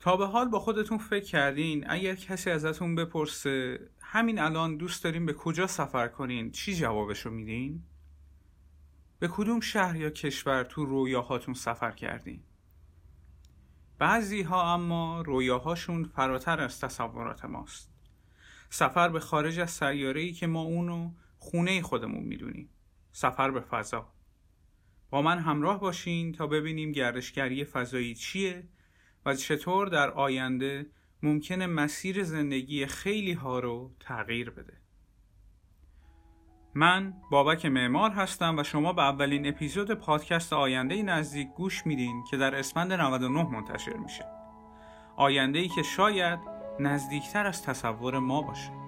تا به حال با خودتون فکر کردین اگر کسی ازتون بپرسه همین الان دوست دارین به کجا سفر کنین چی جوابشو میدین؟ به کدوم شهر یا کشور تو رویاهاتون سفر کردین؟ بعضی ها اما رویاهاشون فراتر از تصورات ماست سفر به خارج از سیاره ای که ما اونو خونه خودمون می‌دونیم سفر به فضا با من همراه باشین تا ببینیم گردشگری فضایی چیه و چطور در آینده ممکنه مسیر زندگی خیلی ها رو تغییر بده. من بابک معمار هستم و شما به اولین اپیزود پادکست آینده نزدیک گوش میدین که در اسفند 99 منتشر میشه. آینده ای که شاید نزدیکتر از تصور ما باشه.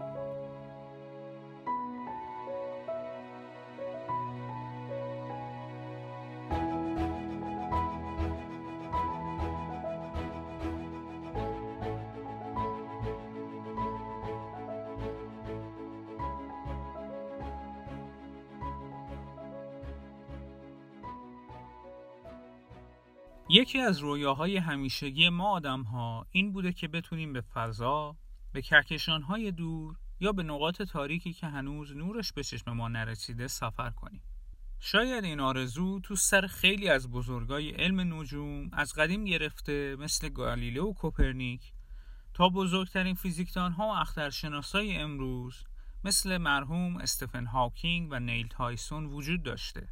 یکی از رویاهای همیشگی ما آدم ها این بوده که بتونیم به فضا، به کهکشان های دور یا به نقاط تاریکی که هنوز نورش به چشم ما نرسیده سفر کنیم. شاید این آرزو تو سر خیلی از بزرگای علم نجوم از قدیم گرفته مثل گالیله و کوپرنیک تا بزرگترین فیزیکدان ها و اخترشناسای امروز مثل مرحوم استفن هاکینگ و نیل تایسون وجود داشته.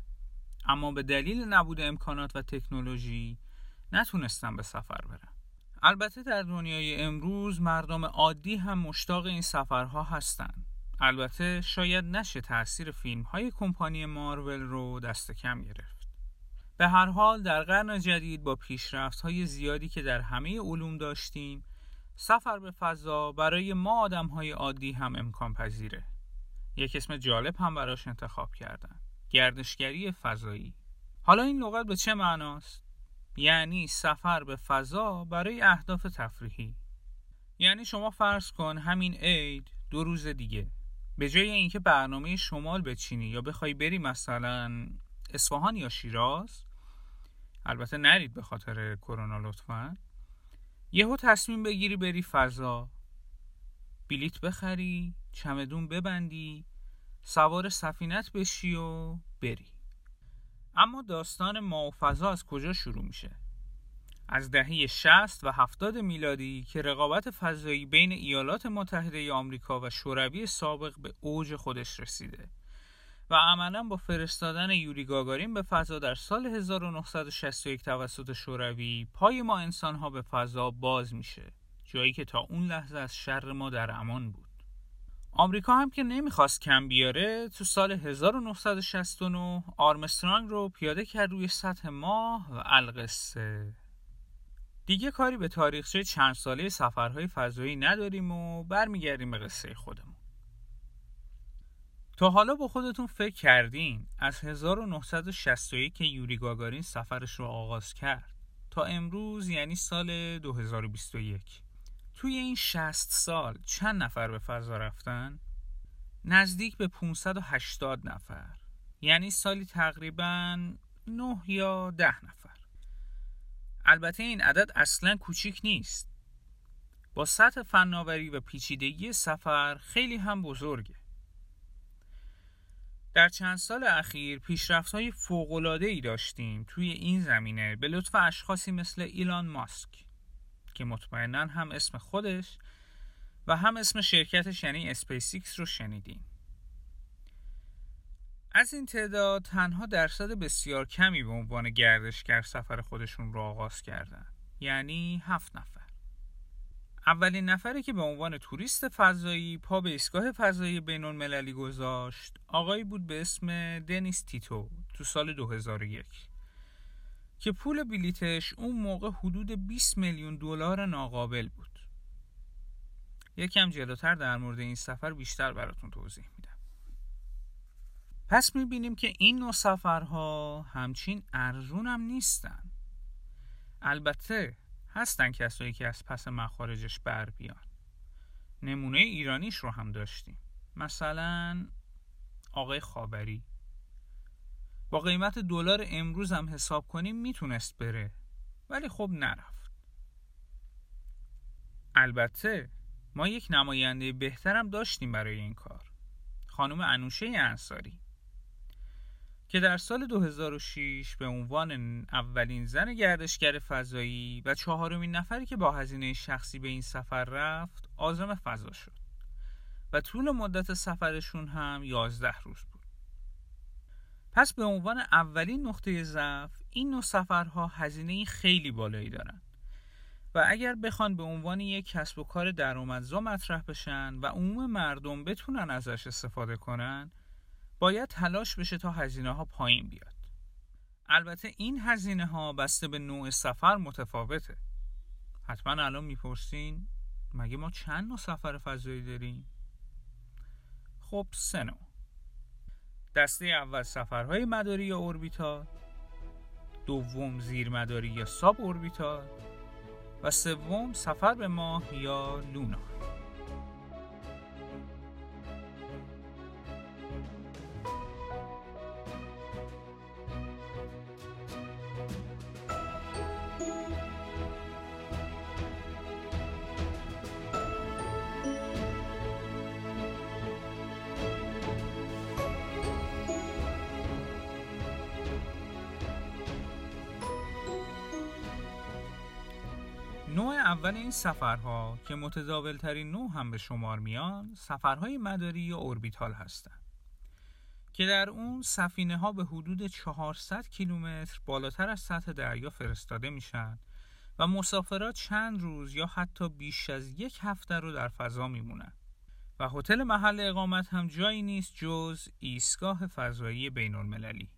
اما به دلیل نبود امکانات و تکنولوژی نتونستم به سفر برم البته در دنیای امروز مردم عادی هم مشتاق این سفرها هستند البته شاید نشه تاثیر فیلم های کمپانی مارول رو دست کم گرفت. به هر حال در قرن جدید با پیشرفت های زیادی که در همه علوم داشتیم سفر به فضا برای ما آدم های عادی هم امکان پذیره. یک اسم جالب هم براش انتخاب کردن گردشگری فضایی. حالا این لغت به چه معناست؟ یعنی سفر به فضا برای اهداف تفریحی. یعنی شما فرض کن همین عید دو روز دیگه. به جای اینکه برنامه شمال بچینی یا بخوای بری مثلا اصفهان یا شیراز البته نرید به خاطر کرونا لطفا. یهو تصمیم بگیری بری فضا. بلیت بخری چمدون ببندی سوار سفینت بشی و بری. اما داستان ما و فضا از کجا شروع میشه؟ از دهه 60 و 70 میلادی که رقابت فضایی بین ایالات متحده آمریکا و شوروی سابق به اوج خودش رسیده و عملا با فرستادن یوری گاگارین به فضا در سال 1961 توسط شوروی پای ما انسانها به فضا باز میشه جایی که تا اون لحظه از شر ما در امان بود. آمریکا هم که نمی‌خواست کم بیاره تو سال 1969 آرمسترانگ رو پیاده کرد روی سطح ماه و القصه. دیگه کاری به تاریخچه چند ساله سفرهای فضایی نداریم و برمیگردیم به قصه خودمون. تا حالا با خودتون فکر کردین از 1961 که یوری گاگارین سفرش رو آغاز کرد تا امروز یعنی سال 2021 توی این 60 سال چند نفر به فضا رفتن؟ نزدیک به 580 نفر. یعنی سالی تقریبا 9 یا 10 نفر. البته این عدد اصلا کوچیک نیست. با سطح فناوری و پیچیدگی سفر خیلی هم بزرگه. در چند سال اخیر پیشرفت های ای داشتیم توی این زمینه به لطف اشخاصی مثل ایلان ماسک. که مطمئنا هم اسم خودش و هم اسم شرکتش یعنی اسپیسیکس رو شنیدیم از این تعداد تنها درصد بسیار کمی به عنوان گردشگر سفر خودشون رو آغاز کردن. یعنی هفت نفر. اولین نفری که به عنوان توریست فضایی پا به ایستگاه فضایی بین المللی گذاشت آقایی بود به اسم دنیس تیتو تو سال 2001 که پول بلیتش اون موقع حدود 20 میلیون دلار ناقابل بود. یکم جلوتر در مورد این سفر بیشتر براتون توضیح میدم. پس می‌بینیم که این نوع سفرها همچین ارزون هم نیستن. البته هستن کسایی که از پس مخارجش بر بیان. نمونه ایرانیش رو هم داشتیم. مثلا آقای خابری با قیمت دلار امروز هم حساب کنیم می‌تونست بره. ولی خب نرفت. البته ما یک نماینده بهترم داشتیم برای این کار. خانم انوشه انصاری. که در سال 2006 به عنوان اولین زن گردشگر فضایی و چهارمین نفری که با هزینه شخصی به این سفر رفت آزم فضا شد. و طول مدت سفرشون هم 11 روز بود. پس به عنوان اولین نقطه ضعف این نوع سفرها هزینه خیلی بالایی دارن. و اگر بخوان به عنوان یک کسب و کار درآمدزا مطرح بشن و عموم مردم بتونن ازش استفاده کنن باید تلاش بشه تا هزینه ها پایین بیاد. البته این هزینه ها بسته به نوع سفر متفاوته. حتما الان می‌پرسین مگه ما چند نوع سفر فضایی داریم؟ خب سه نوع. دسته اول سفرهای مداری یا اوربیتال دوم زیرمداری یا ساب اوربیتال و سوم سفر به ماه یا لونا. نوع اول این سفرها که متداول ترین نوع هم به شمار میان سفرهای مداری یا اوربیتال هستند. که در اون سفینه ها به حدود 400 کیلومتر بالاتر از سطح دریا فرستاده میشن و مسافرات چند روز یا حتی بیش از یک هفته رو در فضا میمونن. و هتل محل اقامت هم جایی نیست جز ایستگاه فضایی بین المللی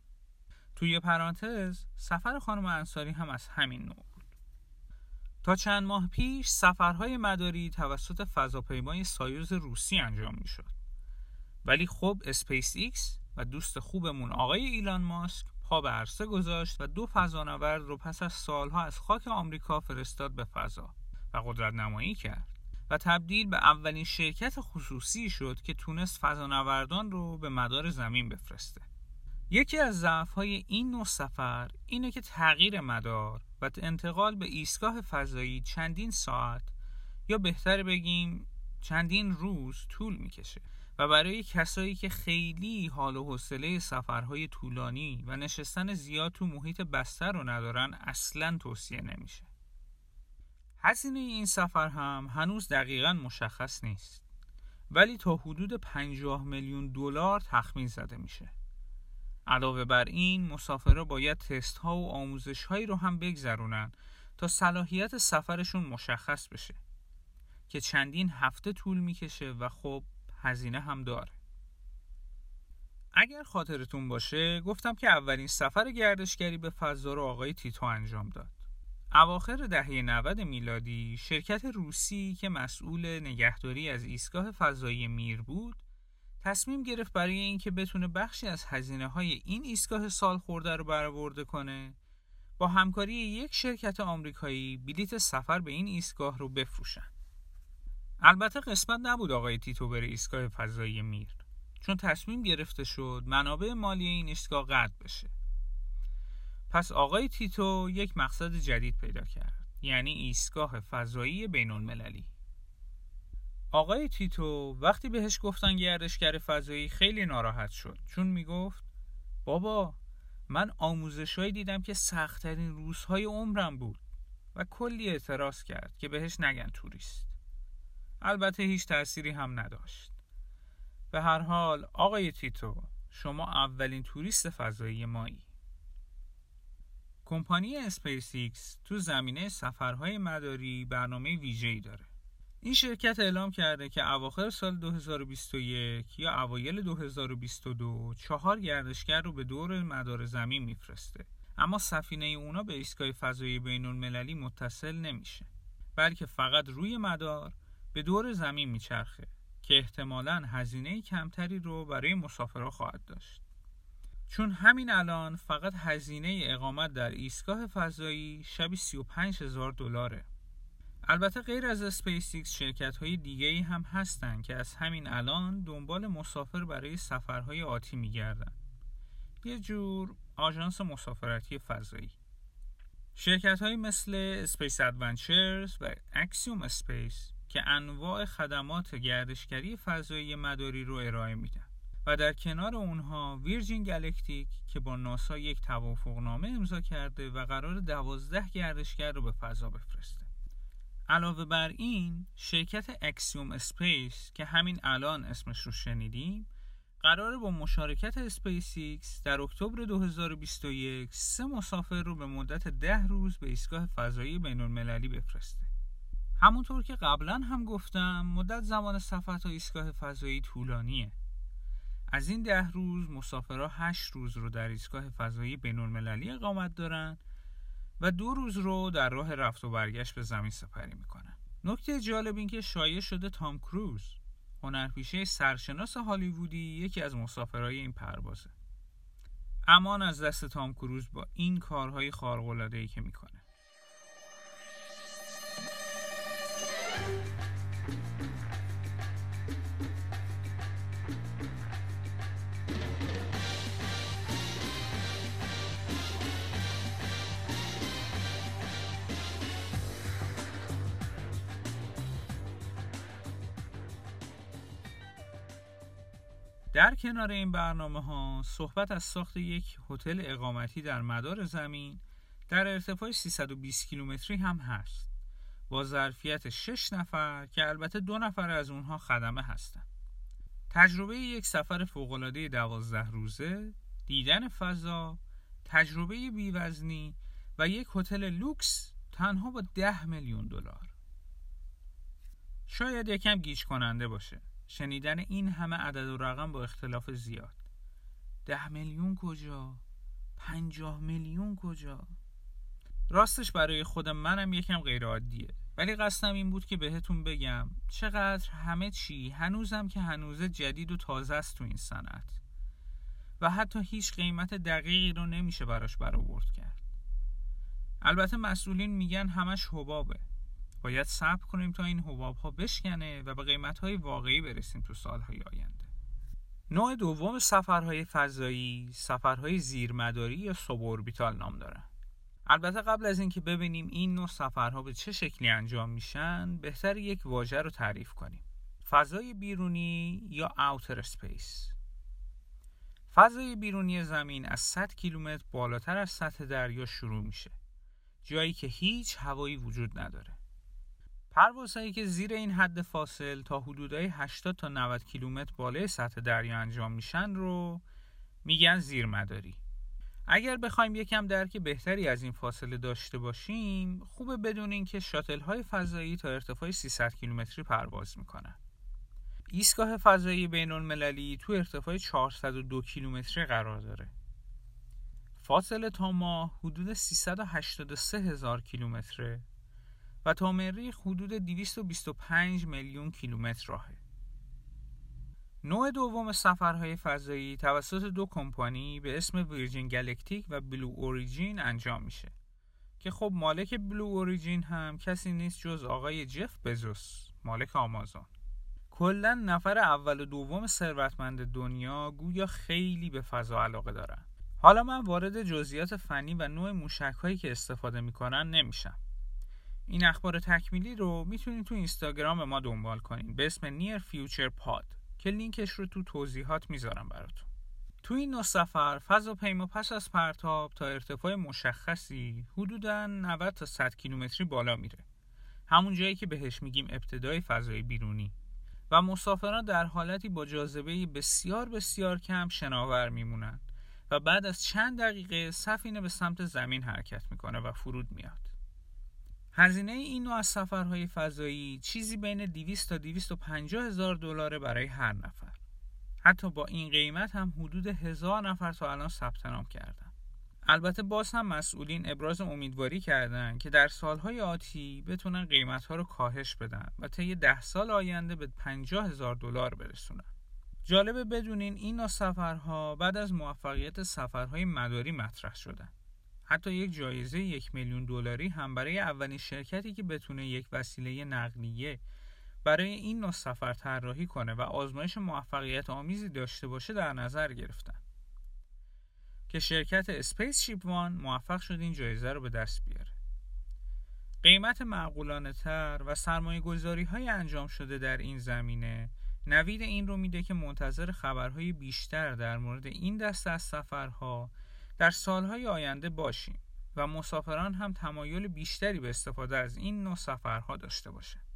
توی پرانتز سفر خانم انصاری هم از همین نوع. تا چند ماه پیش سفرهای مداری توسط فضاپیمای سایوز روسی انجام می‌شد. ولی خب اسپیس ایکس و دوست خوبمون آقای ایلان ماسک پا به عرصه گذاشت و دو فضانورد رو پس از سالها از خاک آمریکا فرستاد به فضا و قدرت نمایی کرد و تبدیل به اولین شرکت خصوصی شد که تونست فضانوردان رو به مدار زمین بفرسته. یکی از ضعف‌های این نوع سفر اینه که تغییر مدار و انتقال به ایستگاه فضایی چندین ساعت یا بهتر بگیم چندین روز طول می‌کشه و برای کسایی که خیلی حال و حوصله سفرهای طولانی و نشستن زیاد تو محیط بستر رو ندارن اصلا توصیه نمیشه. هزینه این سفر هم هنوز دقیقا مشخص نیست. ولی تا حدود 50 میلیون دلار تخمین زده میشه. علاوه بر این مسافرها باید تست ها و آموزش هایی رو هم بگذرونن تا صلاحیت سفرشون مشخص بشه که چندین هفته طول می‌کشه و خب هزینه هم داره. اگر خاطرتون باشه گفتم که اولین سفر گردشگری به فضا رو آقای تیتو انجام داد. اواخر دهه 90 میلادی شرکت روسی که مسئول نگهداری از ایستگاه فضایی میر بود تصمیم گرفت برای اینکه بتونه بخشی از هزینه های این ایستگاه سال خورده رو برآورده کنه با همکاری یک شرکت آمریکایی بلیت سفر به این ایستگاه رو بفروشن. البته قسمت نبود آقای تیتو بره ایستگاه فضایی میر. چون تصمیم گرفته شد منابع مالی این ایستگاه قطع بشه. پس آقای تیتو یک مقصد جدید پیدا کرد یعنی ایستگاه فضایی بین المللی آقای تیتو وقتی بهش گفتن گردشگر فضایی خیلی ناراحت شد. چون می‌گفت بابا من آموزشهایی دیدم که سختترین روزهای عمرم بود و کلی اعتراض کرد که بهش نگن توریست. البته هیچ تأثیری هم نداشت. به هر حال آقای تیتو شما اولین توریست فضایی مایی. کمپانی اسپیس تو زمینه سفرهای مداری برنامه ویژه‌ای داره. این شرکت اعلام کرده که اواخر سال 2021 یا اوایل 2022 چهار گردشگر رو به دور مدار زمین میفرسته. اما سفینه اونا به ایستگاه فضایی بین المللی متصل نمیشه بلکه فقط روی مدار به دور زمین میچرخه که احتمالا هزینه کمتری رو برای مسافرها خواهد داشت. چون همین الان فقط هزینه اقامت در ایستگاه فضایی شبی 35 هزار دلاره. البته غیر از اسپیس شرکت های دیگه ای هم هستن که از همین الان دنبال مسافر برای سفرهای آتی میگردن. یه جور آژانس مسافرتی فضایی. شرکت های مثل اسپیس ادونچرز و اکسیوم اسپیس که انواع خدمات گردشگری فضایی مداری رو ارائه میدن و در کنار اونها ویرجین گالکتیک که با ناسا یک توافقنامه امضا کرده و قراره دوازده گردشگر رو به فضا بفرسته. علاوه بر این شرکت اکسیوم اسپیس که همین الان اسمش رو شنیدیم قراره با مشارکت اسپیس ایکس در اکتبر 2021 سه مسافر رو به مدت ده روز به ایستگاه فضایی بین المللی بفرسته. همونطور که قبلا هم گفتم مدت زمان سفر تا ایستگاه فضایی طولانیه. از این ده روز مسافرها هشت روز رو در ایستگاه فضایی بین المللی اقامت دارن و دو روز رو در راه رفت و برگشت به زمین سپری می‌کنن. نکته جالب این که شایع شده تام کروز هنرپیشه سرشناس هالیوودی یکی از مسافرهای این پروازه امان از دست تام کروز با این کارهای خارق‌العاده‌ای که می‌کنه در کنار این برنامه ها صحبت از ساخت یک هتل اقامتی در مدار زمین در ارتفاع 320 کیلومتری هم هست با ظرفیت 6 نفر که البته دو نفر از اونها خدمه هستند. تجربه یک سفر فوق‌العاده 12 روزه، دیدن فضا، تجربه بیوزنی و یک هتل لوکس تنها با 10 میلیون دلار. شاید یکم گیج کننده باشه شنیدن این همه عدد و رقم با اختلاف زیاد. ده میلیون کجا؟ پنجاه میلیون کجا؟ راستش برای خود منم یکم غیر عادیه ولی قصدم این بود که بهتون بگم چقدر همه چی هنوزم که هنوزه جدید و تازه است تو این صنعت. و حتی هیچ قیمت دقیقی رو نمیشه براش برآورد کرد. البته مسئولین میگن همش حبابه. باید صبر کنیم تا این حباب ها بشکنه و به قیمت های واقعی برسیم تو سالهای آینده. نوع دوم سفرهای فضایی سفرهای زیرمداری یا suborbital نام دارن. البته قبل از اینکه ببینیم این نوع سفرها به چه شکلی انجام میشن بهتره یک واژه رو تعریف کنیم. فضای بیرونی یا outer space فضای بیرونی زمین از 100 کیلومتر بالاتر از سطح دریا شروع میشه. جایی که هیچ هوایی وجود نداره. پروازهایی که زیر این حد فاصل تا حدودای 80 تا 90 کیلومتر بالای سطح دریا انجام میشن رو میگن زیرمداری. اگر بخوایم یکم درک بهتری از این فاصله داشته باشیم خوبه بدونین که شاتل های فضایی تا ارتفاع 300 کیلومتری پرواز می‌کنن. ایستگاه فضایی بین المللی تو ارتفاع 402 کیلومتری قرار داره. فاصله تا ما حدود 383 هزار کیلومتره. و تا مریخ حدود 225 میلیون کیلومتر راهه. نوع دوم سفرهای فضایی توسط دو کمپانی به اسم ویرجین گالکتیک و بلو اوریجین انجام میشه که خب مالک بلو اوریجین هم کسی نیست جز آقای جف بزوس مالک آمازون. کلا نفر اول و دوم ثروتمند دنیا گویا خیلی به فضا علاقه دارن. حالا من وارد جزئیات فنی و نوع موشک هایی که استفاده می‌کنن نمیشم. این اخبار تکمیلی رو می‌تونید تو اینستاگرام ما دنبال کنید به اسم Near Future Pod که لینکش رو تو توضیحات می‌ذارم براتون. تو این نو سفر فضاپیما پس از پرتاب تا ارتفاع مشخصی حدودا 90 تا 100 کیلومتری بالا میره. همون جایی که بهش میگیم ابتدای فضای بیرونی. و مسافران در حالتی با جاذبه بسیار بسیار کم شناور میمونن. و بعد از چند دقیقه سفینه به سمت زمین حرکت می‌کنه و فرود میاد. هزینه این نوع از سفرهای فضایی چیزی بین 200 تا 250 هزار دلار برای هر نفر. حتی با این قیمت هم حدود هزار نفر تا الان ثبت نام کردن. البته باز هم مسئولین ابراز امیدواری کردند که در سالهای آتی بتونن قیمت رو کاهش بدن و طی ده سال آینده به 50 هزار دلار برسونن. جالبه بدونین این نوع سفرها بعد از موفقیت سفرهای مداری مطرح شدن. حتی یک جایزه یک میلیون دلاری هم برای اولین شرکتی که بتونه یک وسیله نقلیه برای این نوع سفر طراحی کنه و آزمایش موفقیت آمیزی داشته باشه در نظر گرفتن. که شرکت اسپیس شیپ وان موفق شد این جایزه رو به دست بیاره. قیمت معقولانه تر و سرمایه گذاری های انجام شده در این زمینه نوید این رو میده که منتظر خبرهای بیشتر در مورد این دسته از سفرها در سالهای آینده باشیم و مسافران هم تمایل بیشتری به استفاده از این نوع سفرها داشته باشند.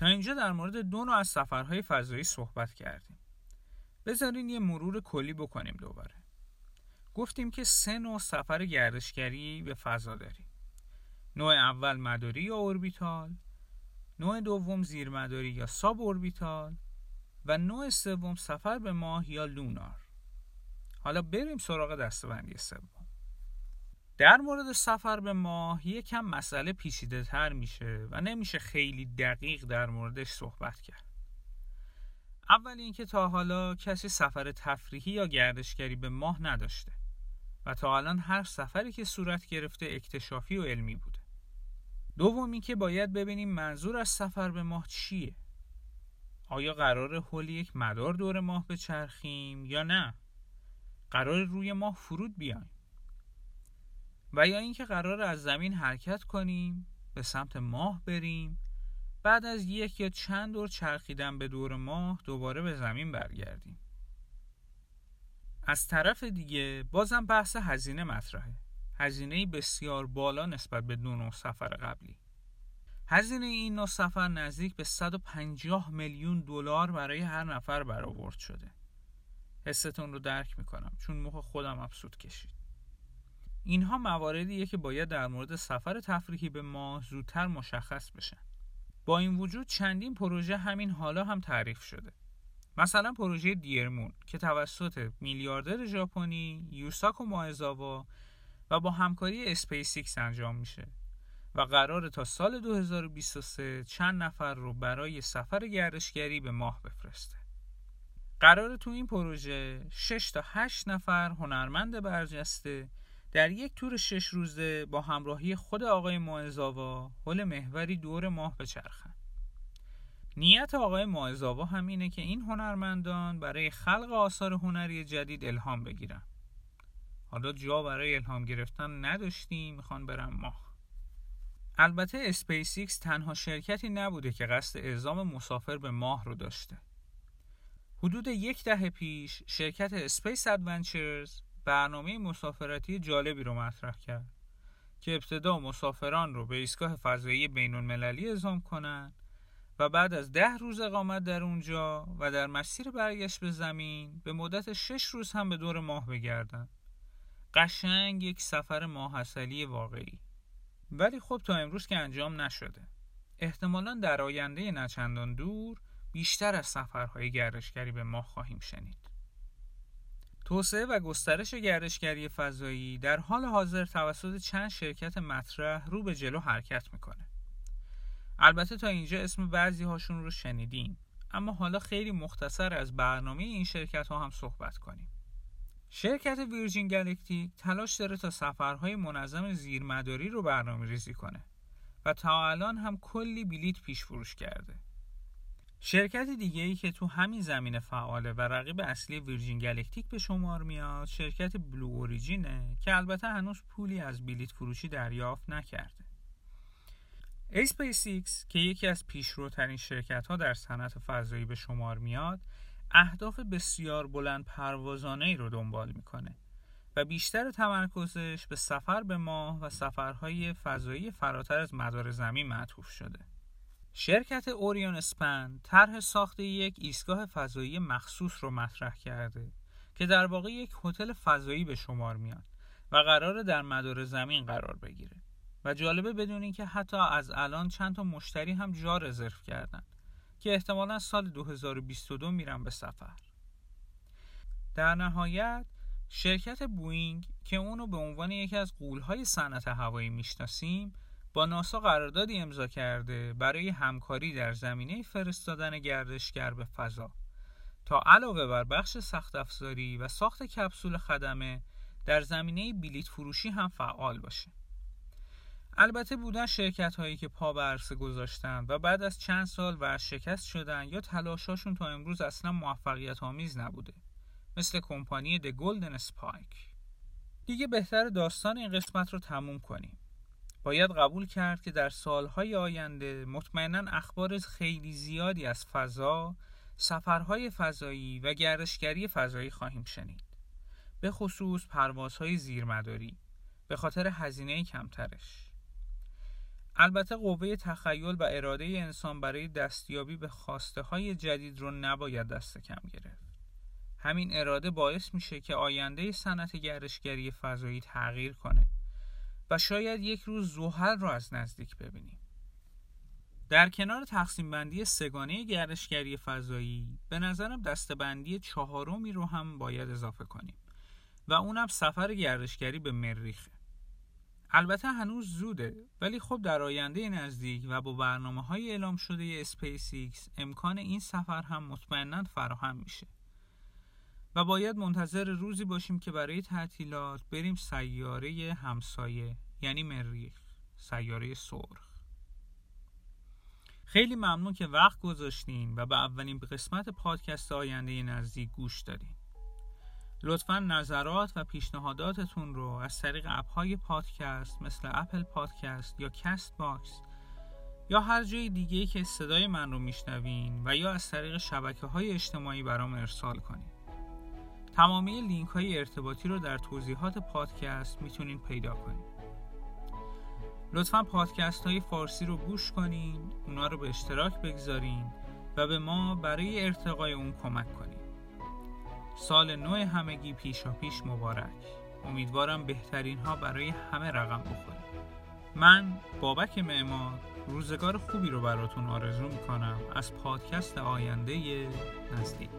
تا اینجا در مورد دو نوع از سفرهای فضایی صحبت کردیم. بذارین یه مرور کلی بکنیم دوباره. گفتیم که سه نوع سفر گردشگری به فضا داریم. نوع اول مداری یا اوربیتال، نوع دوم زیرمداری یا ساب اوربیتال و نوع سوم سفر به ماه یا لونار. حالا بریم سراغ دستبندی سوم. در مورد سفر به ماه یکم مسئله پیچیده تر میشه و نمیشه خیلی دقیق در موردش صحبت کرد. اول اینکه تا حالا کسی سفر تفریحی یا گردشگری به ماه نداشته و تا الان هر سفری که صورت گرفته اکتشافی و علمی بوده. دومی که باید ببینیم منظور از سفر به ماه چیه؟ آیا قرار حول یک مدار دور ماه بچرخیم یا نه؟ قرار روی ماه فرود بیایم؟ و یا اینکه قرار از زمین حرکت کنیم به سمت ماه بریم. بعد از یک یا چند دور چرخیدن به دور ماه دوباره به زمین برگردیم. از طرف دیگه بازم بحث هزینه مطرحه. هزینه بسیار بالا نسبت به دو نوع سفر قبلی. هزینه این نوع سفر نزدیک به 150 میلیون دلار برای هر نفر برآورد شده. حستون رو درک می‌کنم چون مخ خودم افسود کشید. اینها مواردیه که باید در مورد سفر تفریحی به ماه زودتر مشخص بشن با این وجود چندین پروژه همین حالا هم تعریف شده مثلا پروژه dearMoon که توسط میلیاردر ژاپنی یوساکو مایزاوا و با همکاری اسپیسیکس انجام میشه و قرار تا سال 2023 چند نفر رو برای سفر گردشگری به ماه بفرسته. قرار تو این پروژه 6 تا 8 نفر هنرمند برجسته در یک تور شش روزه با همراهی خود آقای مایزاوا حول مداری دور ماه بچرخند. نیت آقای مایزاوا هم اینه که این هنرمندان برای خلق آثار هنری جدید الهام بگیرن. حالا جا برای الهام گرفتن نداشتیم می‌خوان برن ماه. البته اسپیسیکس تنها شرکتی نبوده که قصد اعزام مسافر به ماه رو داشته. حدود یک دهه پیش شرکت Space Adventures برنامه مسافرتی جالبی رو مطرح کرد که ابتدا مسافران رو به ایستگاه فضایی بین المللی اعزام کنند و بعد از ده روز اقامت در اونجا و در مسیر برگشت به زمین به مدت شش روز هم به دور ماه بگردن قشنگ یک سفر ماحصلی واقعی. ولی خب تا امروز که انجام نشده. احتمالا در آینده نچندان دور بیشتر از سفرهای گردشگری به ماه خواهیم شنید. توسعه و گسترش گردشگری فضایی در حال حاضر توسط چند شرکت مطرح رو به جلو حرکت می‌کنه. البته تا اینجا اسم بعضی هاشون رو شنیدیم اما حالا خیلی مختصر از برنامه این شرکت ها هم صحبت کنیم. شرکت Virgin Galactic تلاش داره تا سفرهای منظم زیرمداری رو برنامه ریزی کنه و تا الان هم کلی بلیت پیش فروش کرده. شرکت دیگه ای که تو همین زمینه فعاله و رقیب اصلی Virgin Galactic به شمار میاد شرکت Blue Origin ه که البته هنوز پولی از بلیت فروشی دریافت نکرده. اسپیس که یکی از پیشروترین شرکت ها در صنعت فضایی به شمار میاد اهداف بسیار بلند پروازانه ای رو دنبال می‌کنه و بیشتر تمرکزش به سفر به ماه و سفرهای فضایی فراتر از مدار زمین معطوف شده. شرکت Orion Span طرح ساخت یک ایستگاه فضایی مخصوص رو مطرح کرده که در واقع یک هتل فضایی به شمار میاد و قرار در مدار زمین قرار بگیره. و جالبه بدونین که حتی از الان چند تا مشتری هم جا رزرو کردن که احتمالا سال 2022 میرن به سفر. در نهایت شرکت بوینگ که اونو به عنوان یکی از قولهای صنعت هوایی می‌شناسیم با ناسا قراردادی امضا کرده برای همکاری در زمینه فرستادن گردشگر به فضا. تا علاوه بر بخش سخت افزاری و ساخت کپسول خدمه در زمینه بلیت فروشی هم فعال باشه. البته بودن شرکت هایی که پا به عرصه گذاشتن و بعد از چند سال شکست شدن یا تلاشاشون تا امروز اصلا موفقیت آمیز نبوده. مثل کمپانی د گلدن سپایک دیگه بهتر داستان این قسمت رو تموم کنیم. باید قبول کرد که در سالهای آینده مطمئنا اخبار خیلی زیادی از فضا سفرهای فضایی و گردشگری فضایی خواهیم شنید. به خصوص پروازهای زیرمداری. به خاطر هزینه کمترش. البته قوه تخیل و اراده انسان برای دستیابی به خواسته های جدید رو نباید دست کم گرفت. همین اراده باعث میشه که آینده صنعت گردشگری فضایی تغییر کنه. و شاید یک روز زحل رو از نزدیک ببینیم. در کنار تقسیم بندی سگانه گردشگری فضایی به نظرم دستبندی چهارمی رو هم باید اضافه کنیم و اونم سفر گردشگری به مریخه البته هنوز زوده ولی خب در آینده نزدیک و با برنامه های اعلام شده اسپیس ایکس امکان این سفر هم مطمئنا فراهم میشه. و باید منتظر روزی باشیم که برای تعطیلات بریم سیاره همسایه یعنی مریخ سیاره سرخ. خیلی ممنون که وقت گذاشتین و به اولین قسمت پادکست آینده نزدیک گوش دادین. لطفا نظرات و پیشنهاداتتون رو از طریق app های پادکست مثل Apple Podcast یا Castbox یا هر جای دیگه که صدای من رو میشنوین و یا از طریق شبکه های اجتماعی برام ارسال کنید تمامی لینک های ارتباطی رو در توضیحات پادکست می‌تونین پیدا کنید لطفا پادکست های فارسی رو گوش کنین اونا رو به اشتراک بگذارین و به ما برای ارتقای اون کمک کنین. سال نو همگی پیشا پیش مبارک. امیدوارم بهترین ها برای همه رقم بخوره من بابک معمار روزگار خوبی رو براتون آرزو می‌کنم از پادکست آینده نزدیک.